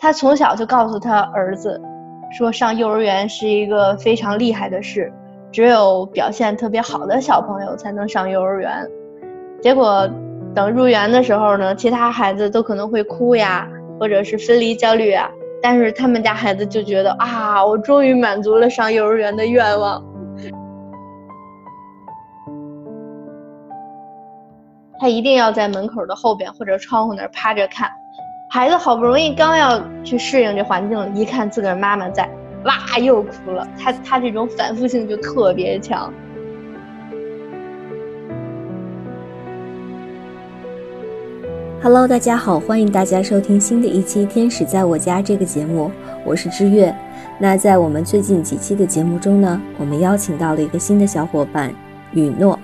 他从小就告诉他儿子，说上幼儿园是一个非常厉害的事，只有表现特别好的小朋友才能上幼儿园。结果等入园的时候呢，其他孩子都可能会哭呀，或者是分离焦虑啊，但是他们家孩子就觉得啊，我终于满足了上幼儿园的愿望。他一定要在门口的后边或者窗户那趴着看，孩子好不容易刚要去适应这环境，一看自个儿妈妈在，哇又哭了。他他这种反复性就特别强。Hello，大家好，欢迎大家收听新的一期《天使在我家》这个节目，我是知月。那在我们最近几期的节目中呢，我们邀请到了一个新的小伙伴雨诺。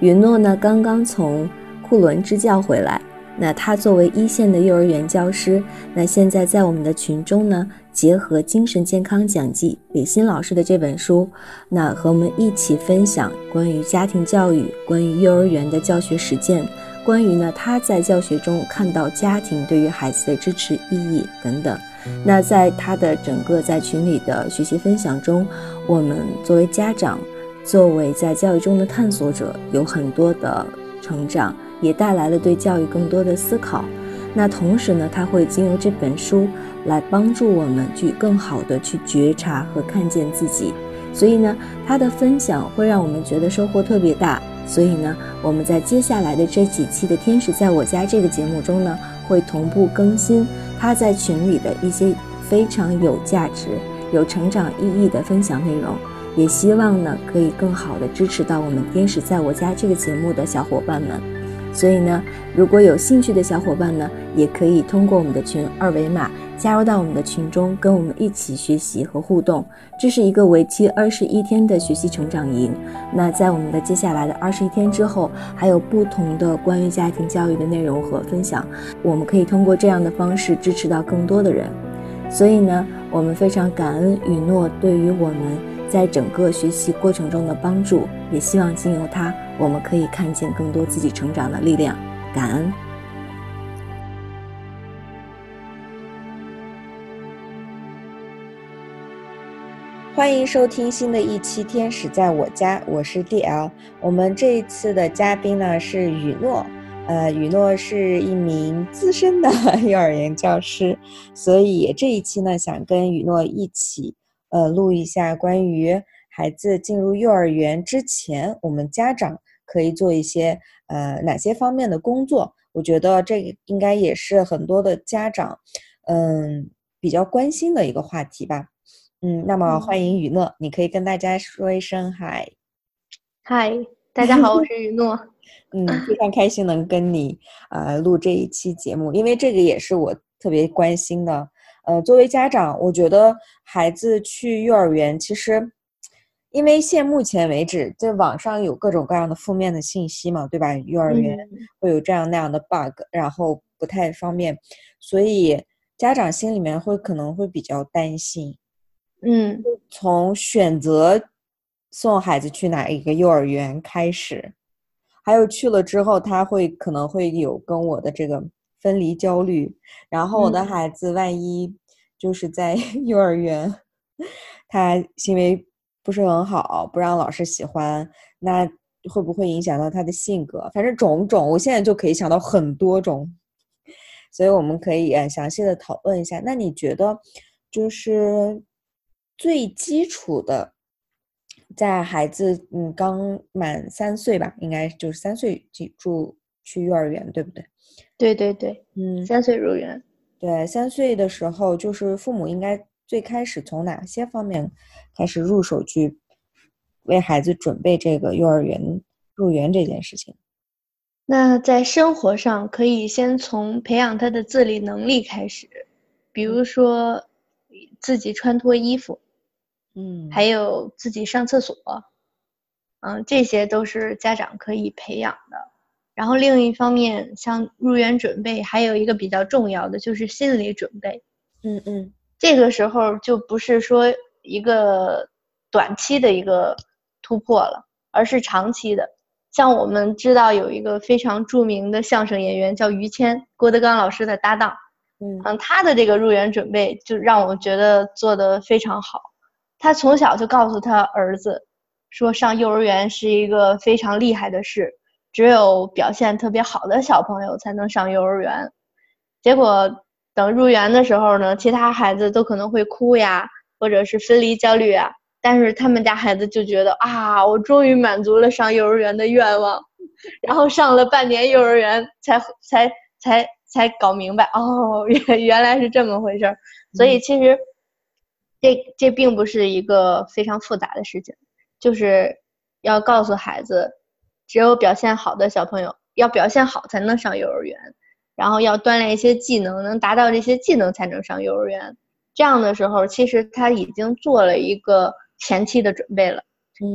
雨诺呢，刚刚从库伦支教回来，那他作为一线的幼儿园教师，那现在在我们的群中呢，结合精神健康讲记李欣老师的这本书，那和我们一起分享关于家庭教育、关于幼儿园的教学实践，关于呢他在教学中看到家庭对于孩子的支持意义等等。那在他的整个在群里的学习分享中，我们作为家长，作为在教育中的探索者，有很多的成长。也带来了对教育更多的思考。那同时呢，他会经由这本书来帮助我们去更好的去觉察和看见自己。所以呢，他的分享会让我们觉得收获特别大。所以呢，我们在接下来的这几期的《天使在我家》这个节目中呢，会同步更新他在群里的一些非常有价值、有成长意义的分享内容。也希望呢，可以更好的支持到我们《天使在我家》这个节目的小伙伴们。所以呢，如果有兴趣的小伙伴呢，也可以通过我们的群二维码加入到我们的群中，跟我们一起学习和互动。这是一个为期二十一天的学习成长营。那在我们的接下来的二十一天之后，还有不同的关于家庭教育的内容和分享，我们可以通过这样的方式支持到更多的人。所以呢，我们非常感恩雨诺对于我们在整个学习过程中的帮助，也希望经由他。我们可以看见更多自己成长的力量，感恩。欢迎收听新的一期《天使在我家》，我是 D.L。我们这一次的嘉宾呢是雨诺，呃，雨诺是一名资深的 幼儿园教师，所以这一期呢想跟雨诺一起，呃，录一下关于孩子进入幼儿园之前，我们家长。可以做一些呃哪些方面的工作？我觉得这个应该也是很多的家长嗯比较关心的一个话题吧。嗯，那么欢迎雨诺，你可以跟大家说一声嗨。嗨，大家好，我是雨诺。嗯，非常开心能跟你呃录这一期节目，因为这个也是我特别关心的。呃，作为家长，我觉得孩子去幼儿园其实。因为现目前为止，在网上有各种各样的负面的信息嘛，对吧？幼儿园会有这样那样的 bug，然后不太方便，所以家长心里面会可能会比较担心。嗯，从选择送孩子去哪一个幼儿园开始，还有去了之后，他会可能会有跟我的这个分离焦虑，然后我的孩子万一就是在 幼儿园，他行为。不是很好，不让老师喜欢，那会不会影响到他的性格？反正种种，我现在就可以想到很多种，所以我们可以详细的讨论一下。那你觉得，就是最基础的，在孩子嗯刚满三岁吧，应该就是三岁进入去幼儿园，对不对？对对对，嗯，三岁入园。对，三岁的时候，就是父母应该最开始从哪些方面？开始入手去为孩子准备这个幼儿园入园这件事情。那在生活上，可以先从培养他的自理能力开始，比如说自己穿脱衣服，嗯，还有自己上厕所，嗯，这些都是家长可以培养的。然后另一方面，像入园准备，还有一个比较重要的就是心理准备。嗯嗯，这个时候就不是说。一个短期的一个突破了，而是长期的。像我们知道有一个非常著名的相声演员叫于谦，郭德纲老师的搭档，嗯，他的这个入园准备就让我觉得做得非常好。他从小就告诉他儿子，说上幼儿园是一个非常厉害的事，只有表现特别好的小朋友才能上幼儿园。结果等入园的时候呢，其他孩子都可能会哭呀，或者是分离焦虑啊，但是他们家孩子就觉得啊，我终于满足了上幼儿园的愿望。然后上了半年幼儿园，才才才才搞明白，哦，原原来是这么回事儿。所以其实这这并不是一个非常复杂的事情，就是要告诉孩子，只有表现好的小朋友要表现好才能上幼儿园，然后要锻炼一些技能，能达到这些技能才能上幼儿园。这样的时候，其实他已经做了一个前期的准备了，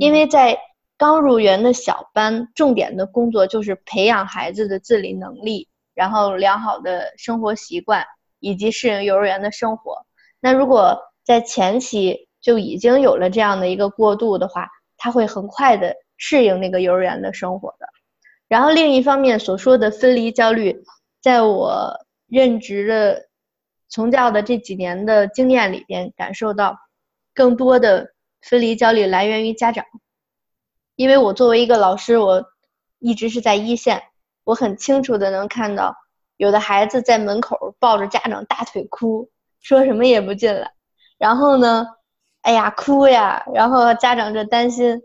因为在。刚入园的小班，重点的工作就是培养孩子的自理能力，然后良好的生活习惯，以及适应幼儿园的生活。那如果在前期就已经有了这样的一个过渡的话，他会很快的适应那个幼儿园的生活的。然后另一方面所说的分离焦虑，在我任职的从教的这几年的经验里边，感受到更多的分离焦虑来源于家长。因为我作为一个老师，我一直是在一线，我很清楚的能看到，有的孩子在门口抱着家长大腿哭，说什么也不进来，然后呢，哎呀哭呀，然后家长就担心，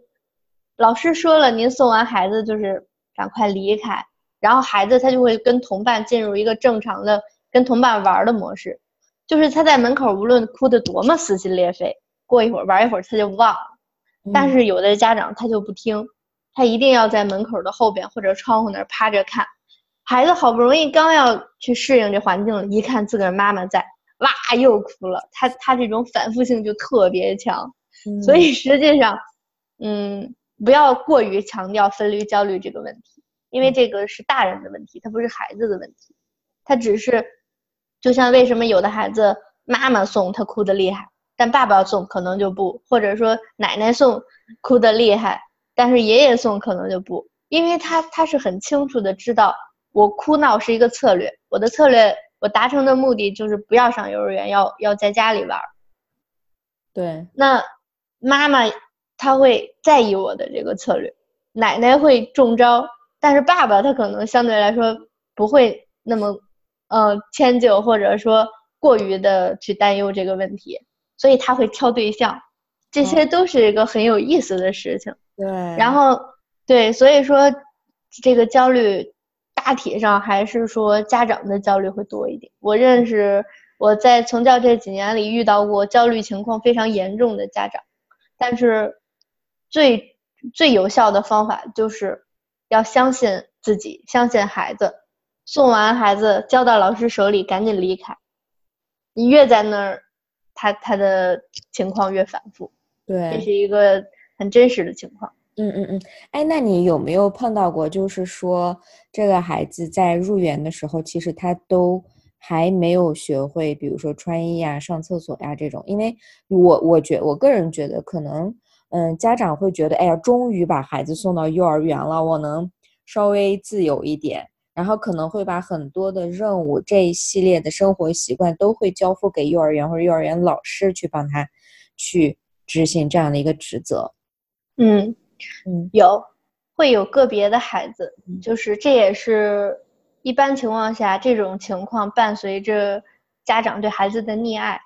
老师说了，您送完孩子就是赶快离开，然后孩子他就会跟同伴进入一个正常的跟同伴玩的模式，就是他在门口无论哭得多么撕心裂肺，过一会儿玩一会儿他就忘了。但是有的家长他就不听，他一定要在门口的后边或者窗户那儿趴着看，孩子好不容易刚要去适应这环境了，一看自个儿妈妈在，哇又哭了。他他这种反复性就特别强，所以实际上，嗯，不要过于强调分离焦虑这个问题，因为这个是大人的问题，它不是孩子的问题，它只是，就像为什么有的孩子妈妈送他哭的厉害。但爸爸送可能就不，或者说奶奶送哭得厉害，但是爷爷送可能就不，因为他他是很清楚的知道，我哭闹是一个策略，我的策略我达成的目的就是不要上幼儿园，要要在家里玩。对，那妈妈他会在意我的这个策略，奶奶会中招，但是爸爸他可能相对来说不会那么，呃迁就或者说过于的去担忧这个问题。所以他会挑对象，这些都是一个很有意思的事情。对，然后对，所以说这个焦虑大体上还是说家长的焦虑会多一点。我认识我在从教这几年里遇到过焦虑情况非常严重的家长，但是最最有效的方法就是要相信自己，相信孩子，送完孩子交到老师手里，赶紧离开。你越在那儿。他他的情况越反复，对，这是一个很真实的情况。嗯嗯嗯，哎，那你有没有碰到过，就是说这个孩子在入园的时候，其实他都还没有学会，比如说穿衣呀、上厕所呀这种？因为我我觉我个人觉得，可能嗯，家长会觉得，哎呀，终于把孩子送到幼儿园了，我能稍微自由一点。然后可能会把很多的任务这一系列的生活习惯都会交付给幼儿园或者幼儿园老师去帮他去执行这样的一个职责。嗯嗯，有会有个别的孩子，就是这也是一般情况下这种情况伴随着家长对孩子的溺爱，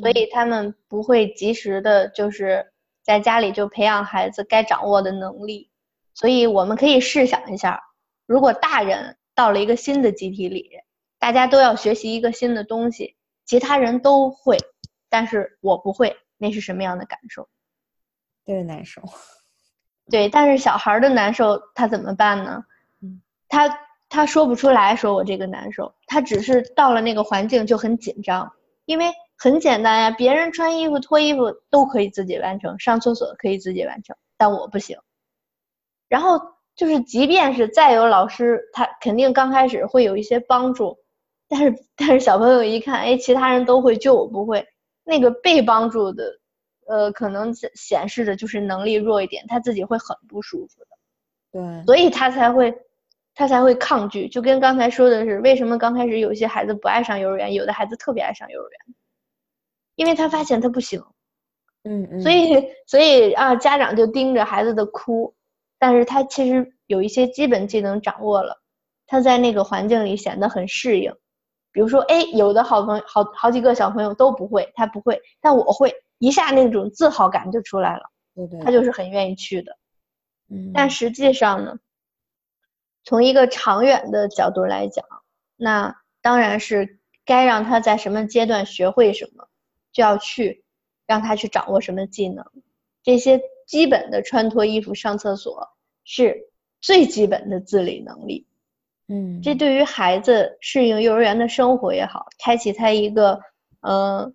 所以他们不会及时的，就是在家里就培养孩子该掌握的能力。所以我们可以试想一下。如果大人到了一个新的集体里，大家都要学习一个新的东西，其他人都会，但是我不会，那是什么样的感受？特别难受。对，但是小孩的难受他怎么办呢？嗯，他他说不出来，说我这个难受，他只是到了那个环境就很紧张，因为很简单呀，别人穿衣服、脱衣服都可以自己完成，上厕所可以自己完成，但我不行。然后。就是，即便是再有老师，他肯定刚开始会有一些帮助，但是但是小朋友一看，哎，其他人都会，就我不会，那个被帮助的，呃，可能显示的就是能力弱一点，他自己会很不舒服的。对，所以他才会他才会抗拒。就跟刚才说的是，为什么刚开始有些孩子不爱上幼儿园，有的孩子特别爱上幼儿园，因为他发现他不行。嗯嗯。所以所以啊，家长就盯着孩子的哭，但是他其实有一些基本技能掌握了，他在那个环境里显得很适应。比如说，哎，有的好朋友好好几个小朋友都不会，他不会，但我会，一下那种自豪感就出来了。对对。他就是很愿意去的。嗯。但实际上呢，从一个长远的角度来讲，那当然是该让他在什么阶段学会什么，就要去让他去掌握什么技能。这些基本的穿脱衣服、上厕所是最基本的自理能力。嗯，这对于孩子适应幼儿园的生活也好，开启他一个，呃，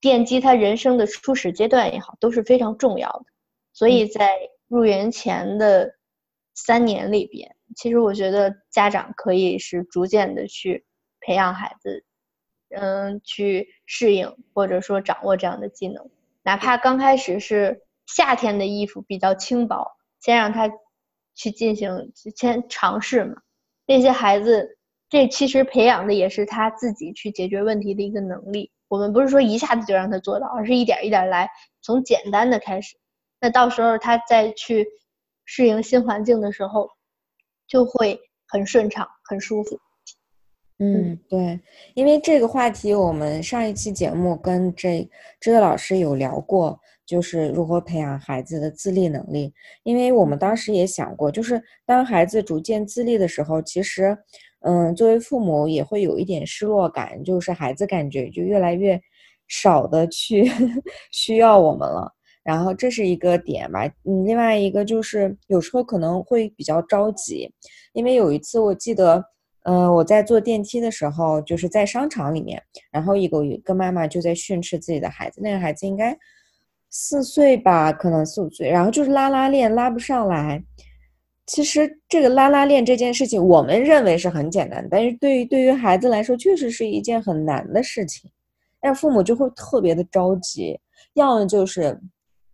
奠基他人生的初始阶段也好，都是非常重要的。所以在入园前的三年里边，其实我觉得家长可以是逐渐的去培养孩子，嗯，去适应或者说掌握这样的技能，哪怕刚开始是夏天的衣服比较轻薄，先让他去进行先尝试嘛。那些孩子，这其实培养的也是他自己去解决问题的一个能力。我们不是说一下子就让他做到，而是一点一点来，从简单的开始。那到时候他再去适应新环境的时候，就会很顺畅、很舒服。嗯，对，因为这个话题，我们上一期节目跟这这个老师有聊过。就是如何培养孩子的自立能力，因为我们当时也想过，就是当孩子逐渐自立的时候，其实，嗯，作为父母也会有一点失落感，就是孩子感觉就越来越少的去 需要我们了，然后这是一个点吧。嗯，另外一个就是有时候可能会比较着急，因为有一次我记得，嗯，我在坐电梯的时候，就是在商场里面，然后一个一个妈妈就在训斥自己的孩子，那个孩子应该。四岁吧，可能四五岁，然后就是拉拉链拉不上来。其实这个拉拉链这件事情，我们认为是很简单，但是对于对于孩子来说，确实是一件很难的事情。但父母就会特别的着急，要么就是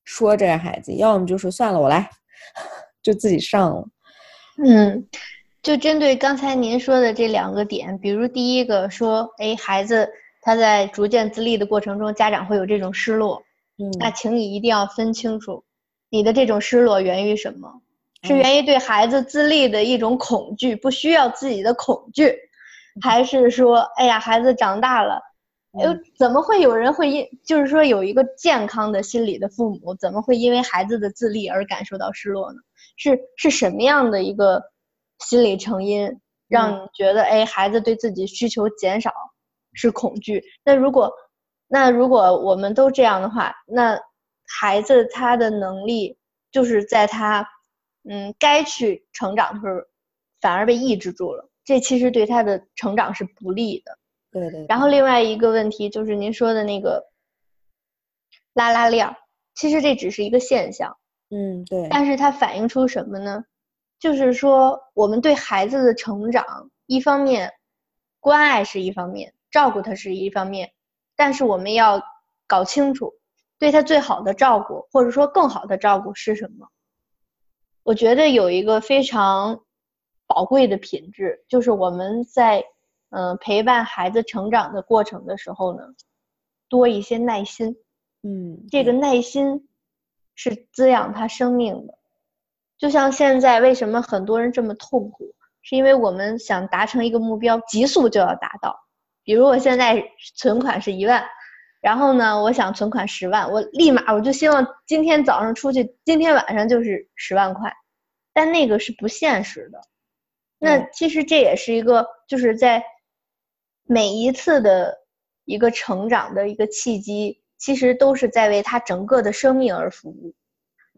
说这个孩子，要么就是算了，我来，就自己上了。嗯，就针对刚才您说的这两个点，比如第一个说，哎，孩子他在逐渐自立的过程中，家长会有这种失落。嗯那请你一定要分清楚，你的这种失落源于什么？是源于对孩子自立的一种恐惧，不需要自己的恐惧，还是说，哎呀，孩子长大了，哎，怎么会有人会因，就是说有一个健康的心理的父母，怎么会因为孩子的自立而感受到失落呢？是是什么样的一个心理成因，让你觉得，哎，孩子对自己需求减少是恐惧？那如果。那如果我们都这样的话，那孩子他的能力就是在他，嗯，该去成长的时候，反而被抑制住了。这其实对他的成长是不利的。对对。然后另外一个问题就是您说的那个拉拉链，其实这只是一个现象。嗯，对。但是它反映出什么呢？就是说我们对孩子的成长，一方面关爱是一方面，照顾他是一方面。但是我们要搞清楚，对他最好的照顾，或者说更好的照顾是什么？我觉得有一个非常宝贵的品质，就是我们在嗯陪伴孩子成长的过程的时候呢，多一些耐心。嗯，这个耐心是滋养他生命的。就像现在为什么很多人这么痛苦，是因为我们想达成一个目标，急速就要达到。比如我现在存款是一万，然后呢，我想存款十万，我立马我就希望今天早上出去，今天晚上就是十万块，但那个是不现实的。那其实这也是一个，就是在每一次的一个成长的一个契机，其实都是在为他整个的生命而服务。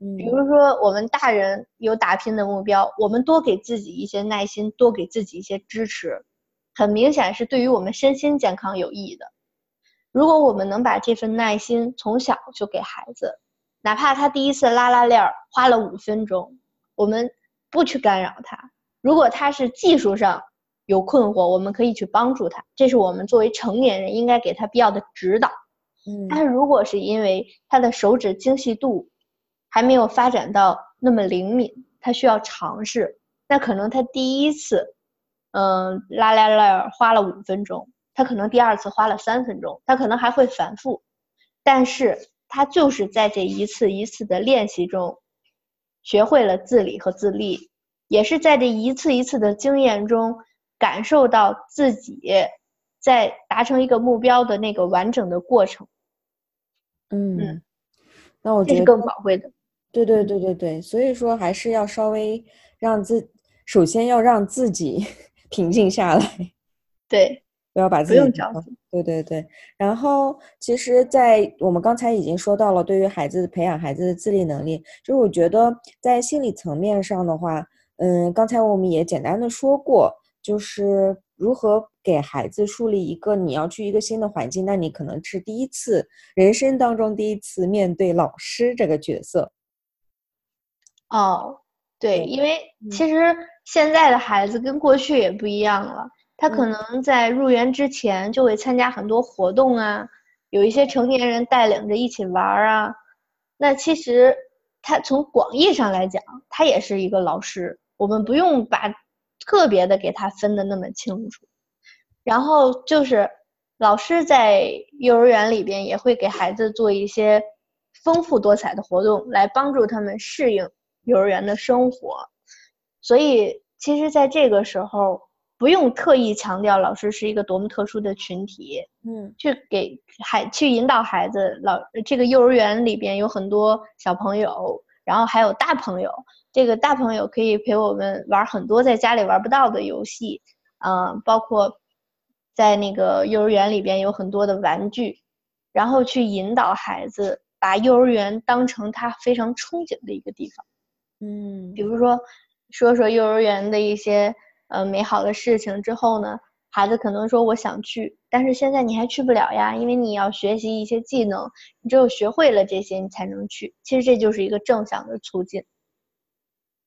嗯，比如说我们大人有打拼的目标，我们多给自己一些耐心，多给自己一些支持。很明显是对于我们身心健康有益的。如果我们能把这份耐心从小就给孩子，哪怕他第一次拉拉链花了五分钟，我们不去干扰他。如果他是技术上有困惑，我们可以去帮助他，这是我们作为成年人应该给他必要的指导。嗯，但是如果是因为他的手指精细度还没有发展到那么灵敏，他需要尝试，那可能他第一次，嗯，拉拉链花了五分钟，他可能第二次花了三分钟，他可能还会反复，但是他就是在这一次一次的练习中，学会了自理和自立，也是在这一次一次的经验中，感受到自己在达成一个目标的那个完整的过程。嗯，那我觉得这是更宝贵的。对对对对对，所以说还是要稍微让自，首先要让自己 平静下来，对，不要把自己不用着急。对对对，然后其实，在我们刚才已经说到了，对于孩子培养孩子的自立能力，就是我觉得在心理层面上的话，嗯，刚才我们也简单的说过，就是如何给孩子树立一个你要去一个新的环境，那你可能是第一次人生当中第一次面对老师这个角色。哦，对，因为嗯其实现在的孩子跟过去也不一样了，他可嗯能在入园之前就会参加很多活动啊，有一些成年人带领着一起玩儿啊。那其实他从广义上来讲，他也是一个老师，我们不用把特别的给他分的那么清楚。然后就是老师在幼儿园里边也会给孩子做一些丰富多彩的活动，来帮助他们适应幼儿园的生活。所以，其实在这个时候，不用特意强调老师是一个多么特殊的群体，嗯去给孩去引导孩子。老这个幼儿园里边有很多小朋友，然后还有大朋友。这个大朋友可以陪我们玩很多在家里玩不到的游戏，嗯、包括在那个幼儿园里边有很多的玩具，然后去引导孩子把幼儿园当成他非常憧憬的一个地方。嗯比如说，说说幼儿园的一些呃美好的事情之后呢，孩子可能说我想去，但是现在你还去不了呀，因为你要学习一些技能，你只有学会了这些，你才能去。其实这就是一个正向的促进。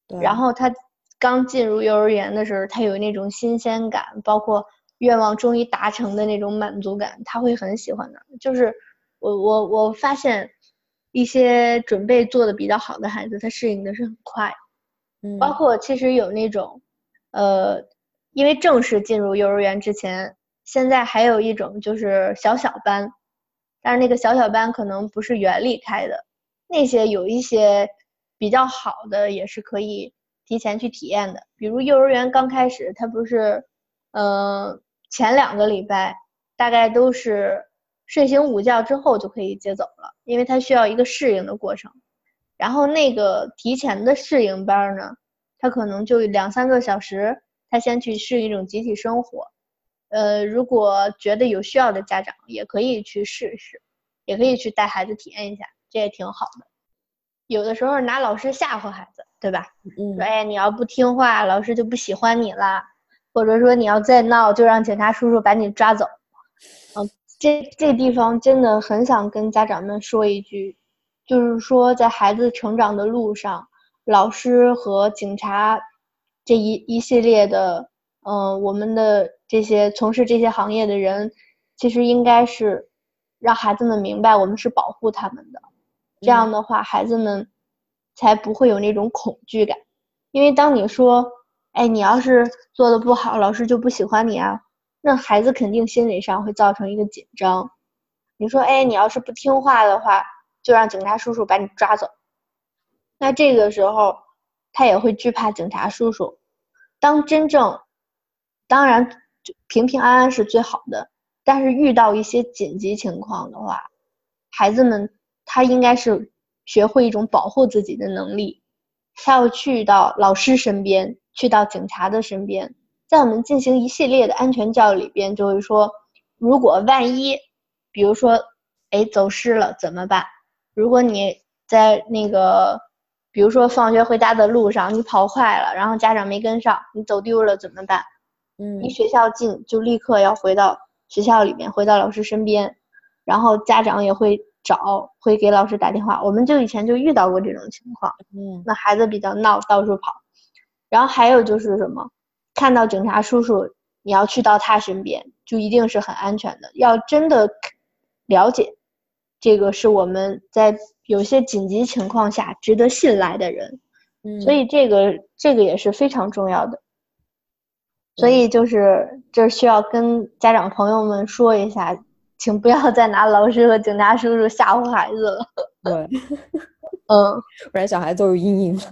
对，然后他刚进入幼儿园的时候，他有那种新鲜感，包括愿望终于达成的那种满足感，他会很喜欢的。就是我我我发现一些准备做的比较好的孩子，他适应的是很快。嗯包括其实有那种，呃，因为正式进入幼儿园之前，现在还有一种就是小小班，但是那个小小班可能不是园里开的，那些有一些比较好的也是可以提前去体验的。比如幼儿园刚开始，它不是，呃，前两个礼拜大概都是睡醒午觉之后就可以接走了，因为他需要一个适应的过程。然后那个提前的适应班儿呢，他可能就两三个小时，他先去适应一种集体生活。呃，如果觉得有需要的家长也可以去试试，也可以去带孩子体验一下，这也挺好的。有的时候拿老师吓唬孩子，对吧？嗯说哎，你要不听话，老师就不喜欢你啦，或者说你要再闹，就让警察叔叔把你抓走。嗯、这这地方真的很想跟家长们说一句，就是说在孩子成长的路上，老师和警察这一一系列的，嗯、我们的这些从事这些行业的人，其实应该是让孩子们明白我们是保护他们的。这样的话，孩子们才不会有那种恐惧感。因为当你说，哎，你要是做的不好，老师就不喜欢你啊，那孩子肯定心理上会造成一个紧张。你说，哎，你要是不听话的话，就让警察叔叔把你抓走。那这个时候，他也会惧怕警察叔叔。当真正，当然就平平安安是最好的，但是遇到一些紧急情况的话，孩子们他应该是学会一种保护自己的能力，他要去到老师身边，去到警察的身边，在我们进行一系列的安全教育里边，就会说，如果万一，比如说，哎，走失了怎么办？如果你在那个，比如说放学回家的路上，你跑快了，然后家长没跟上，你走丢了怎么办？嗯离学校近，就立刻要回到学校里面，回到老师身边，然后家长也会找，会给老师打电话。我们就以前就遇到过这种情况，嗯那孩子比较闹，到处跑。然后还有就是什么，看到警察叔叔，你要去到他身边，就一定是很安全的。要真的了解，这个是我们在有些紧急情况下值得信赖的人，嗯，所以这个这个也是非常重要的。所以就是这需要跟家长朋友们说一下，请不要再拿老师和警察叔叔吓唬孩子了。对，嗯，不然小孩子都有阴影了。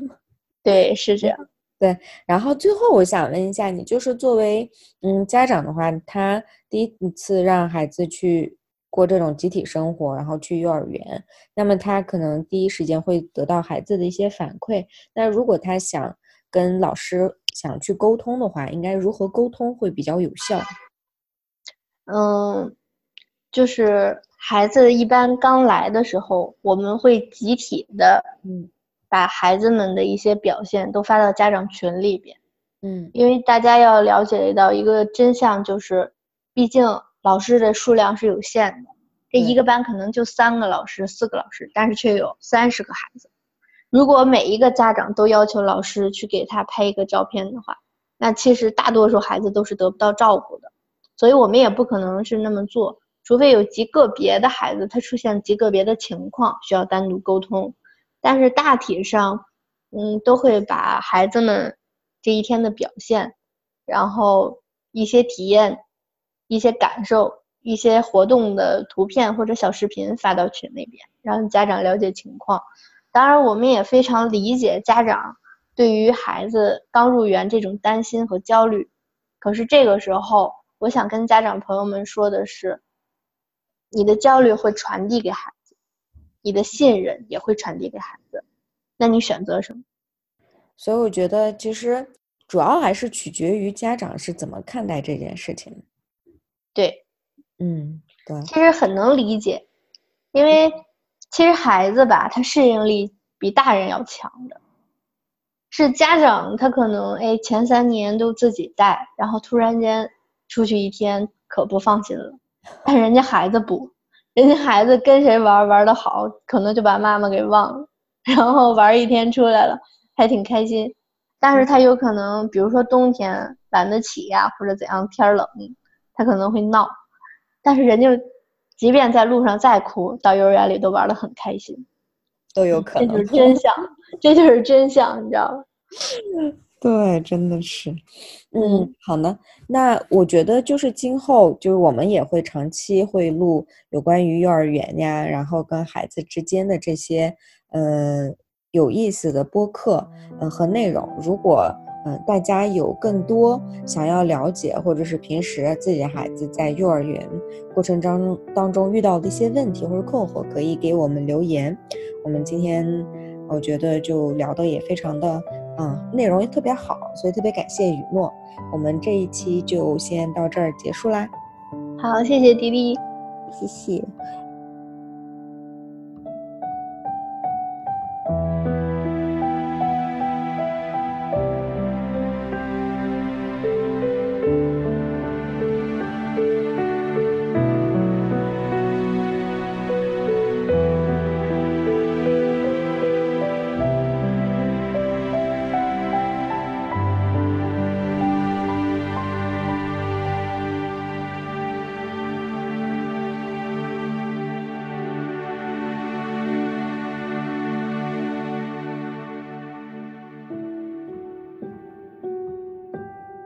对，是这样。对，然后最后我想问一下你，就是作为嗯家长的话，他第一次让孩子去过这种集体生活，然后去幼儿园，那么他可能第一时间会得到孩子的一些反馈。那如果他想跟老师想去沟通的话，应该如何沟通会比较有效？嗯，就是孩子一般刚来的时候，我们会集体的，嗯把孩子们的一些表现都发到家长群里边，嗯。因为大家要了解到一个真相，就是毕竟老师的数量是有限的，这一个班可能就三个老师、四个老师，但是却有三十个孩子。如果每一个家长都要求老师去给他拍一个照片的话，那其实大多数孩子都是得不到照顾的，所以我们也不可能是那么做，除非有极个别的孩子他出现极个别的情况需要单独沟通，但是大体上，嗯，都会把孩子们这一天的表现，然后一些体验、一些感受、一些活动的图片或者小视频发到群里边，让家长了解情况。当然，我们也非常理解家长对于孩子刚入园这种担心和焦虑。可是这个时候，我想跟家长朋友们说的是，你的焦虑会传递给孩，你的信任也会传递给孩子。那你选择什么？所以我觉得其实主要还是取决于家长是怎么看待这件事情。对，嗯，对，其实很能理解，因为其实孩子吧，他适应力比大人要强的。是家长他可能哎前三年都自己带，然后突然间出去一天可不放心了，但人家孩子不，人家孩子跟谁玩玩的好，可能就把妈妈给忘了，然后玩一天出来了还挺开心，但是他有可能比如说冬天懒得起呀、或者怎样天冷，他可能会闹，但是人家即便在路上再哭，到幼儿园里都玩得很开心，都有可能这就是。真相，这就是真相，你知道吗？对，真的是，嗯嗯，好呢。那我觉得就是今后就是我们也会长期会录有关于幼儿园呀，然后跟孩子之间的这些嗯、呃有意思的播客嗯、呃和内容。如果嗯、呃大家有更多想要了解，或者是平时自己的孩子在幼儿园过程当中当中遇到的一些问题或者困惑，可以给我们留言。我们今天我觉得就聊的也非常的。嗯，内容也特别好，所以特别感谢雨诺。我们这一期就先到这儿结束啦，好，谢谢迪迪。谢谢。